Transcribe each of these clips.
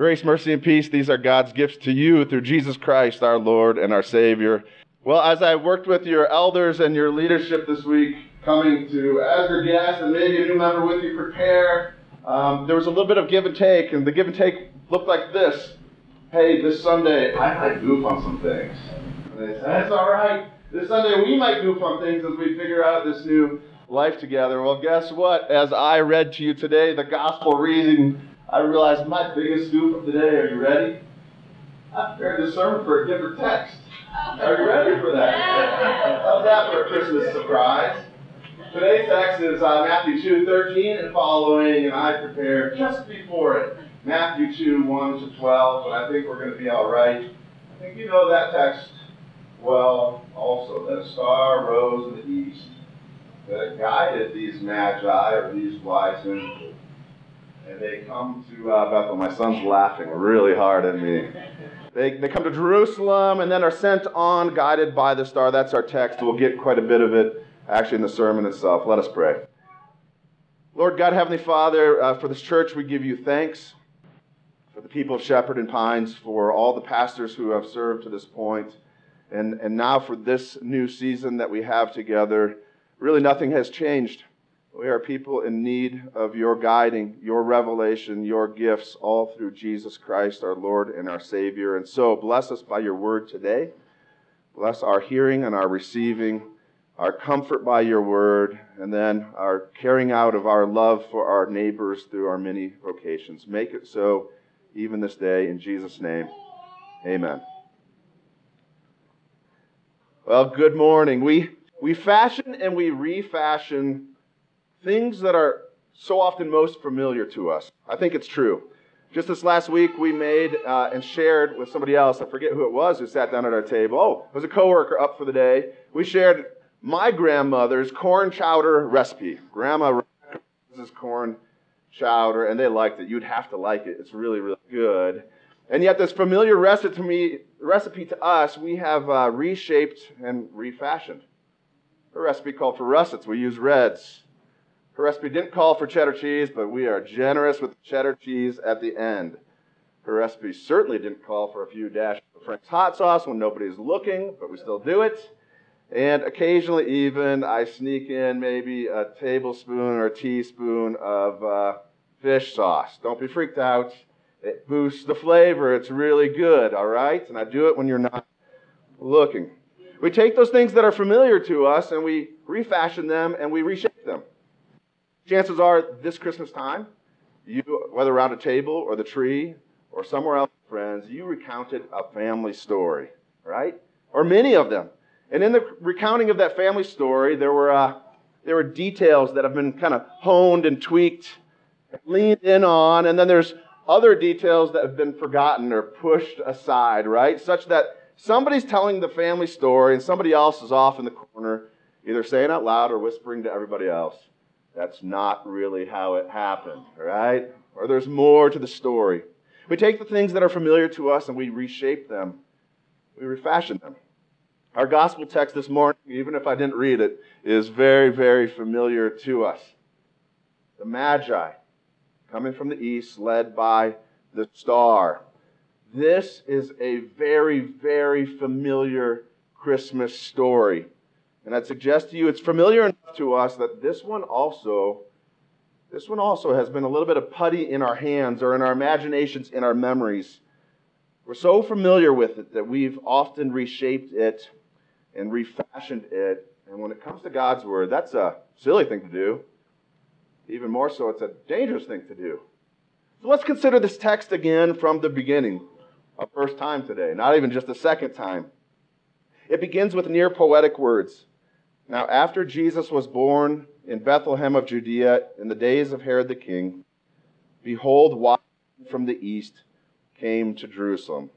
Grace, mercy, and peace, these are God's gifts to you through Jesus Christ, our Lord and our Savior. Well, as I worked with your elders and your leadership this week, coming to as your guest and maybe a new member with you prepare, um, there was a little bit of give and take, and the give and take looked like this. Hey, this Sunday, I might goof on some things. And they said, that's all right. This Sunday, we might goof on things as we figure out this new life together. Well, guess what? As I read to you today, the gospel reading I realized my biggest scoop of the day. Are you ready? I prepared this sermon for a different text. Are you ready for that? How's that for a Christmas surprise? Today's text is uh, Matthew 2, 13 and following, and I prepared just before it Matthew 2, 1 to 12, but I think we're going to be all right. I think you know that text well also, that a star rose in the east that guided these magi, or these wise men, and they come to uh, Bethel. My son's laughing really hard at me. They, they come to Jerusalem and then are sent on, guided by the star. That's our text. We'll get quite a bit of it actually in the sermon itself. Let us pray. Lord God, Heavenly Father, uh, for this church, we give you thanks. For the people of Shepherd and Pines, for all the pastors who have served to this point, and, and now for this new season that we have together. Really, nothing has changed. We are people in need of your guiding, your revelation, your gifts, all through Jesus Christ, our Lord and our Savior. And so, bless us by your word today. Bless our hearing and our receiving, our comfort by your word, and then our carrying out of our love for our neighbors through our many vocations. Make it so even this day. In Jesus' name, amen. Well, good morning. We, we fashion and we refashion things that are so often most familiar to us. I think it's true. Just this last week, we made uh, and shared with somebody else. I forget who it was who sat down at our table. Oh, it was a coworker up for the day. We shared my grandmother's corn chowder recipe. Grandma this corn chowder, and they liked it. You'd have to like it. It's really, really good. And yet, this familiar recipe to, me, recipe to us, we have uh, reshaped and refashioned. A recipe called for russets. We use reds. Her recipe didn't call for cheddar cheese, but we are generous with cheddar cheese at the end. Her recipe certainly didn't call for a few dashes of Frank's hot sauce when nobody's looking, but we still do it. And occasionally, even, I sneak in maybe a tablespoon or a teaspoon of uh, fish sauce. Don't be freaked out. It boosts the flavor. It's really good, all right? And I do it when you're not looking. We take those things that are familiar to us and we refashion them and we reshape them. Chances are this Christmas time, you, whether around a table or the tree or somewhere else, friends, you recounted a family story, right? Or many of them. And in the recounting of that family story, there were, uh, there were details that have been kind of honed and tweaked, leaned in on, and then there's other details that have been forgotten or pushed aside, right? Such that somebody's telling the family story and somebody else is off in the corner, either saying out loud or whispering to everybody else. That's not really how it happened, right? Or there's more to the story. We take the things that are familiar to us and we reshape them, we refashion them. Our gospel text this morning, even if I didn't read it, is very, very familiar to us. The Magi, coming from the east, led by the star. This is a very, very familiar Christmas story. And I'd suggest to you it's familiar enough to us that this one also this one also has been a little bit of putty in our hands or in our imaginations, in our memories. We're so familiar with it that we've often reshaped it and refashioned it. And when it comes to God's Word, that's a silly thing to do. Even more so, it's a dangerous thing to do. So let's consider this text again from the beginning, a first time today, not even just a second time. It begins with near poetic words. Now, after Jesus was born in Bethlehem of Judea in the days of Herod the king, behold, wise men from the east came to Jerusalem.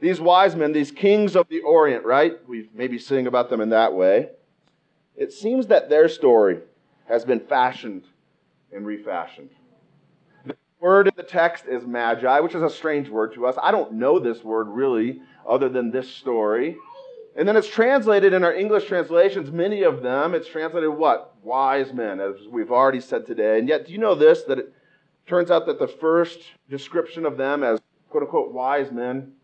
These wise men, these kings of the Orient, right? We maybe sing about them in that way. It seems that their story has been fashioned and refashioned. The word in the text is magi, which is a strange word to us. I don't know this word really, other than this story. And then it's translated in our English translations, many of them, it's translated what? Wise men, as we've already said today. And yet, do you know this? That it turns out that the first description of them as quote unquote wise men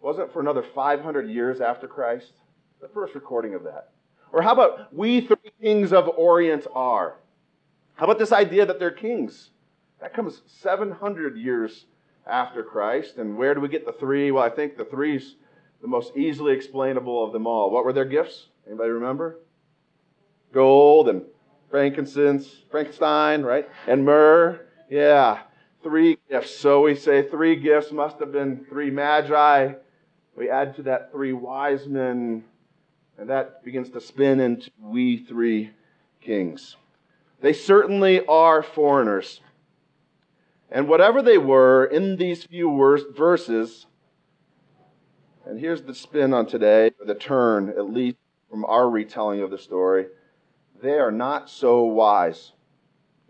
wasn't for another 500 years after Christ? The first recording of that. Or how about we three kings of Orient are? How about this idea that they're kings? That comes 700 years after Christ. And where do we get the three? Well, I think the three's the most easily explainable of them all. What were their gifts? Anybody remember? Gold and frankincense, Frankenstein, right? And myrrh. Yeah, three gifts. So we say three gifts must have been three magi. We add to that three wise men, and that begins to spin into we three kings. They certainly are foreigners. And whatever they were in these few verses, and here's the spin on today, the turn, at least from our retelling of the story, they are not so wise.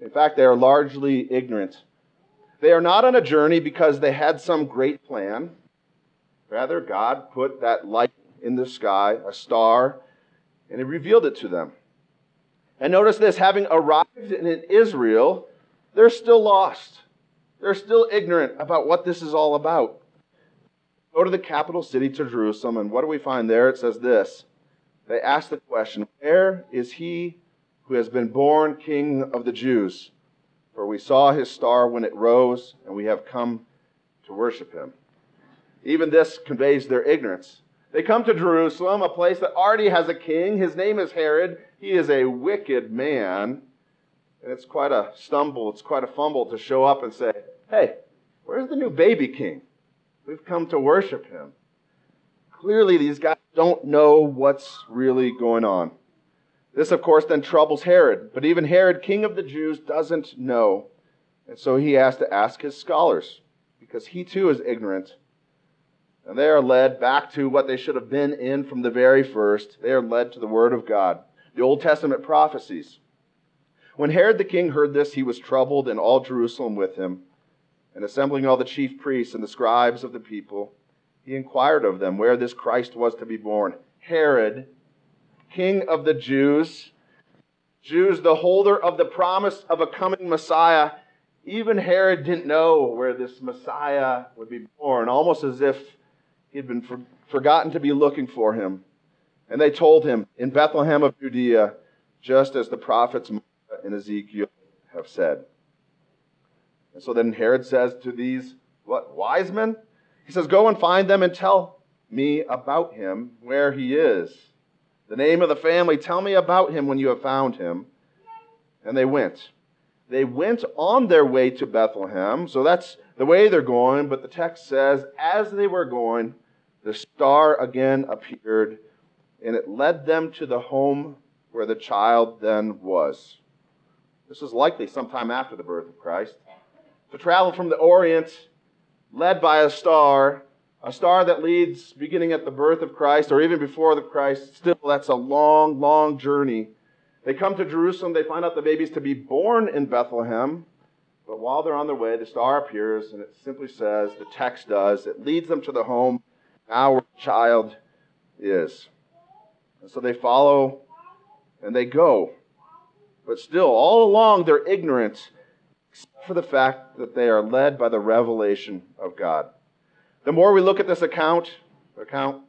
In fact, they are largely ignorant. They are not on a journey because they had some great plan. Rather, God put that light in the sky, a star, and He revealed it to them. And notice this having arrived in Israel, they're still lost. They're still ignorant about what this is all about. Go to the capital city, to Jerusalem, and what do we find there? It says this. They ask the question, Where is he who has been born King of the Jews? For we saw his star when it rose, and we have come to worship him. Even this conveys their ignorance. They come to Jerusalem, a place that already has a king. His name is Herod. He is a wicked man. And it's quite a stumble, it's quite a fumble to show up and say, Hey, where's the new baby king? We've come to worship him. Clearly, these guys don't know what's really going on. This, of course, then troubles Herod. But even Herod, king of the Jews, doesn't know. And so he has to ask his scholars, because he too is ignorant. And they are led back to what they should have been in from the very first. They are led to the Word of God, the Old Testament prophecies. When Herod the king heard this, he was troubled, and all Jerusalem with him. And assembling all the chief priests and the scribes of the people, he inquired of them where this Christ was to be born. Herod, king of the Jews, Jews, the holder of the promise of a coming Messiah, even Herod didn't know where this Messiah would be born, almost as if he had been for, forgotten to be looking for him. And they told him, In Bethlehem of Judea, just as the prophets in Ezekiel have said. And so then Herod says to these, what, wise men? He says, Go and find them and tell me about him, where he is. The name of the family, tell me about him when you have found him. And they went. They went on their way to Bethlehem. So that's the way they're going. But the text says, as they were going, the star again appeared, and it led them to the home where the child then was. This is likely sometime after the birth of Christ. To travel from the Orient led by a star, a star that leads beginning at the birth of Christ or even before the Christ, still that's a long, long journey. They come to Jerusalem, they find out the baby's to be born in Bethlehem, but while they're on their way, the star appears and it simply says, the text does, it leads them to the home our child is. And so they follow and they go. But still, all along, they're ignorant for the fact that they are led by the revelation of God. The more we look at this account, account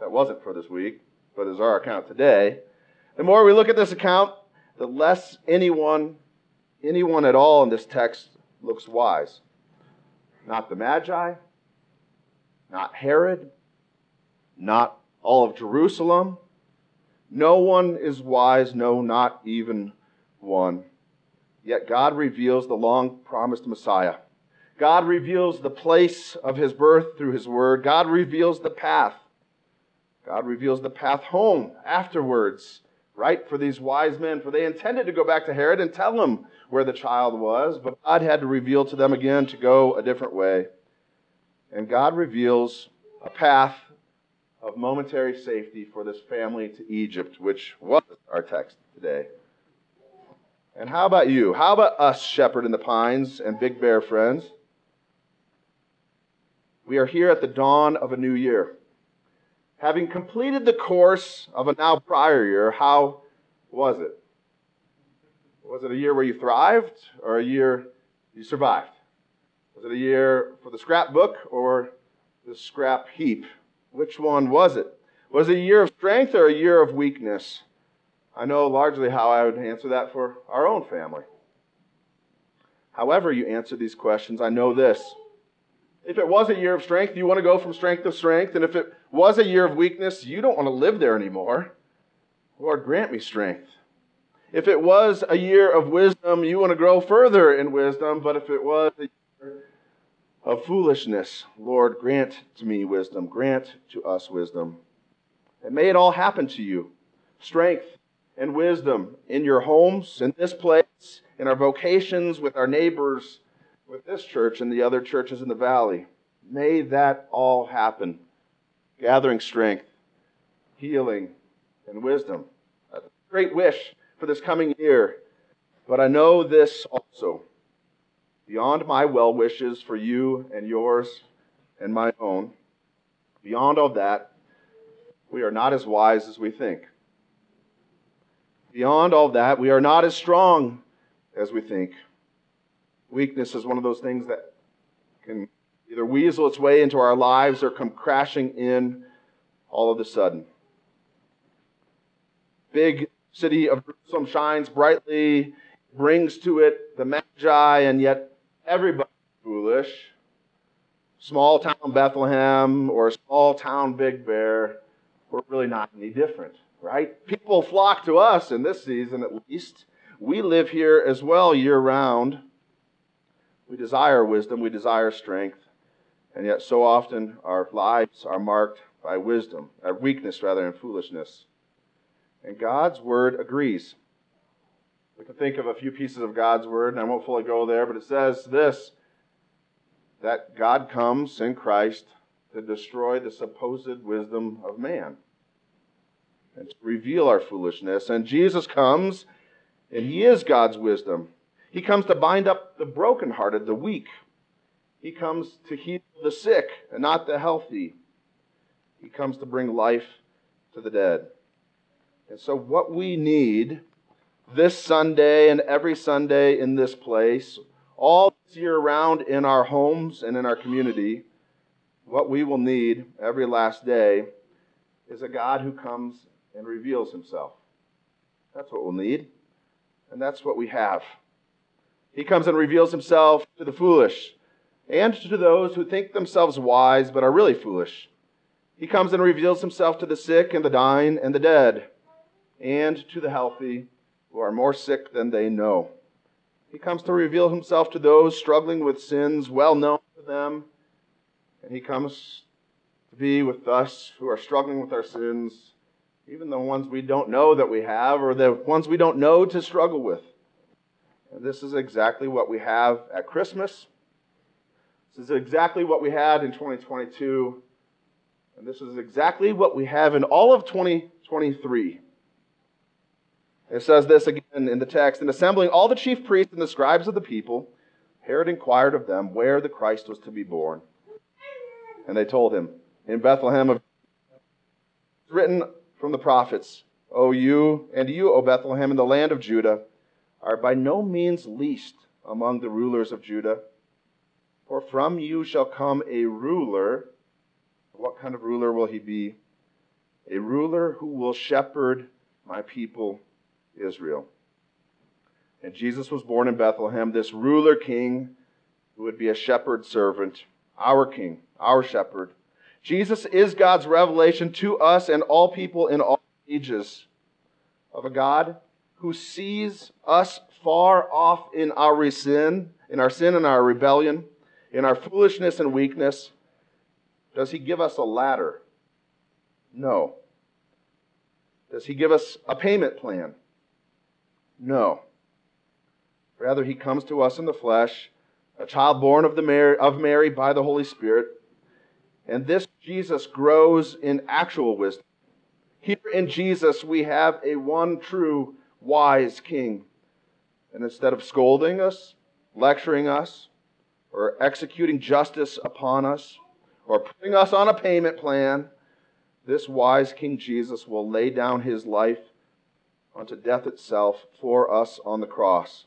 that wasn't for this week, but is our account today, the more we look at this account, the less anyone, anyone at all in this text looks wise. Not the Magi, not Herod, not all of Jerusalem. No one is wise, no, not even one. Yet God reveals the long promised Messiah. God reveals the place of his birth through his word. God reveals the path. God reveals the path home afterwards, right, for these wise men. For they intended to go back to Herod and tell him where the child was, but God had to reveal to them again to go a different way. And God reveals a path of momentary safety for this family to Egypt, which was our text today. And how about you? How about us, Shepherd in the Pines and Big Bear friends? We are here at the dawn of a new year. Having completed the course of a now prior year, how was it? Was it a year where you thrived or a year you survived? Was it a year for the scrapbook or the scrap heap? Which one was it? Was it a year of strength or a year of weakness? I know largely how I would answer that for our own family. However, you answer these questions, I know this. If it was a year of strength, you want to go from strength to strength. And if it was a year of weakness, you don't want to live there anymore. Lord, grant me strength. If it was a year of wisdom, you want to grow further in wisdom. But if it was a year of foolishness, Lord, grant to me wisdom. Grant to us wisdom. And may it all happen to you. Strength and wisdom in your homes, in this place, in our vocations, with our neighbors, with this church and the other churches in the valley. May that all happen. Gathering strength, healing, and wisdom. A great wish for this coming year. But I know this also. Beyond my well wishes for you and yours and my own, beyond all that, we are not as wise as we think. Beyond all that, we are not as strong as we think. Weakness is one of those things that can either weasel its way into our lives or come crashing in all of a sudden. Big city of Jerusalem shines brightly, brings to it the Magi, and yet everybody's foolish. Small town Bethlehem or small town Big Bear, we're really not any different right? People flock to us in this season at least. We live here as well year round. We desire wisdom, we desire strength, and yet so often our lives are marked by wisdom, our weakness rather, and foolishness. And God's word agrees. We can think of a few pieces of God's word, and I won't fully go there, but it says this that God comes in Christ to destroy the supposed wisdom of man and to reveal our foolishness. And Jesus comes, and He is God's wisdom. He comes to bind up the brokenhearted, the weak. He comes to heal the sick and not the healthy. He comes to bring life to the dead. And so, what we need this Sunday and every Sunday in this place, all this year round in our homes and in our community, what we will need every last day is a God who comes and reveals himself. That's what we'll need, and that's what we have. He comes and reveals himself to the foolish and to those who think themselves wise but are really foolish. He comes and reveals himself to the sick and the dying and the dead, and to the healthy who are more sick than they know. He comes to reveal himself to those struggling with sins well known to them, and he comes to be with us who are struggling with our sins even the ones we don't know that we have, or the ones we don't know to struggle with. And this is exactly what we have at Christmas. This is exactly what we had in 2022. And this is exactly what we have in all of 2023. It says this again in the text In assembling all the chief priests and the scribes of the people, Herod inquired of them where the Christ was to be born. And they told him, In Bethlehem of written from the prophets, O you and you, O Bethlehem, in the land of Judah, are by no means least among the rulers of Judah. For from you shall come a ruler. What kind of ruler will he be? A ruler who will shepherd my people Israel. And Jesus was born in Bethlehem, this ruler king who would be a shepherd servant, our king, our shepherd Jesus is God's revelation to us and all people in all ages of a God who sees us far off in our sin, in our sin and our rebellion, in our foolishness and weakness. Does he give us a ladder? No. Does he give us a payment plan? No. Rather, he comes to us in the flesh, a child born of, the Mary, of Mary by the Holy Spirit, and this Jesus grows in actual wisdom. Here in Jesus, we have a one true wise king. And instead of scolding us, lecturing us, or executing justice upon us, or putting us on a payment plan, this wise King Jesus will lay down his life unto death itself for us on the cross.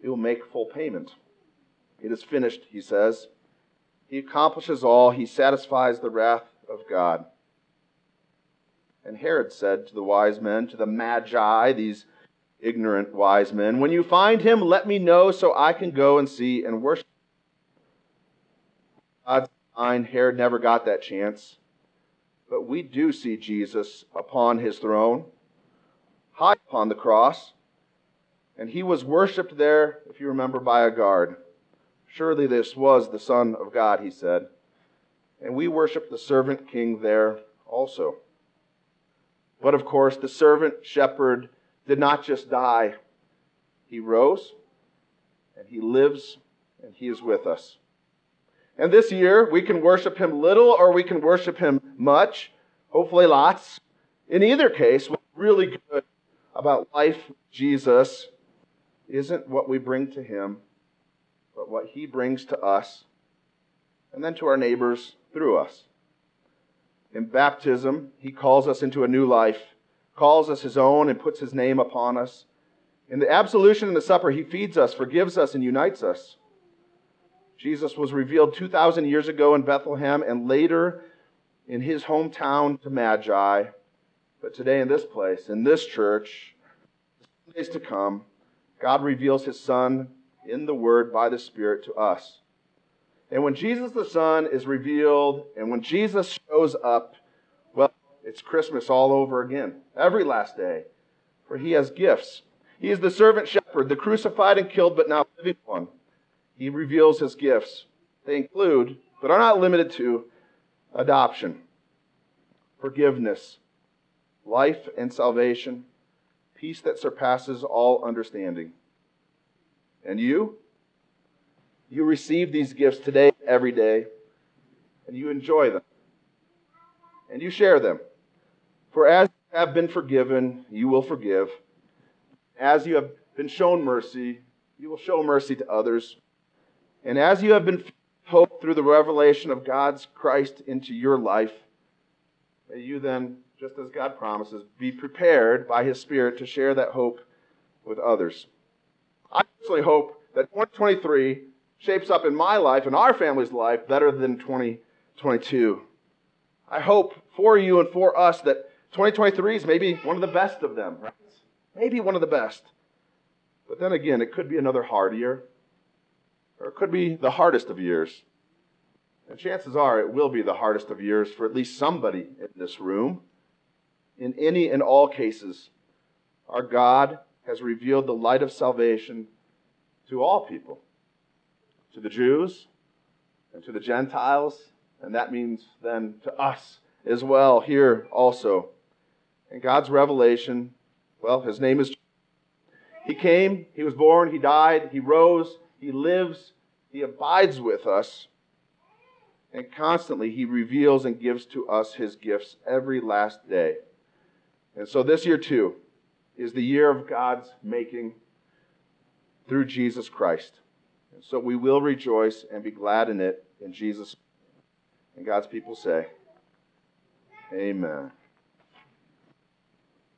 He will make full payment. It is finished, he says. He accomplishes all, he satisfies the wrath of God. And Herod said to the wise men, to the magi, these ignorant wise men, When you find him, let me know so I can go and see and worship. God's mind, Herod never got that chance. But we do see Jesus upon his throne, high upon the cross, and he was worshiped there, if you remember, by a guard. Surely this was the Son of God, he said. And we worship the servant king there also. But of course, the servant shepherd did not just die, he rose, and he lives, and he is with us. And this year, we can worship him little or we can worship him much, hopefully lots. In either case, what's really good about life, with Jesus, isn't what we bring to him, but what he brings to us and then to our neighbors through us. In baptism, he calls us into a new life, calls us his own, and puts his name upon us. In the absolution and the supper, he feeds us, forgives us, and unites us. Jesus was revealed 2,000 years ago in Bethlehem and later in his hometown to Magi. But today, in this place, in this church, the days to come, God reveals his Son in the Word by the Spirit to us. And when Jesus the Son is revealed and when Jesus shows up, well, it's Christmas all over again, every last day. For he has gifts. He is the servant shepherd, the crucified and killed but now living one he reveals his gifts. They include, but are not limited to, adoption, forgiveness, life and salvation, peace that surpasses all understanding. And you? You receive these gifts today, every day, and you enjoy them. And you share them. For as you have been forgiven, you will forgive. As you have been shown mercy, you will show mercy to others. And as you have been hope through the revelation of God's Christ into your life, may you then, just as God promises, be prepared by His Spirit to share that hope with others. I personally hope that 2023 shapes up in my life and our family's life better than 2022. I hope for you and for us that 2023 is maybe one of the best of them, right? Maybe one of the best. But then again, it could be another hard year or it could be the hardest of years. And chances are it will be the hardest of years for at least somebody in this room. In any and all cases, our God has revealed the light of salvation to all people, to the Jews and to the Gentiles, and that means then to us as well here also. And God's revelation, well, his name is. He came, he was born, he died, he rose, he lives, He abides with us, and constantly He reveals and gives to us His gifts every last day. And so this year, too, is the year of God's making through Jesus Christ. And so we will rejoice and be glad in it in Jesus. And God's people say, Amen.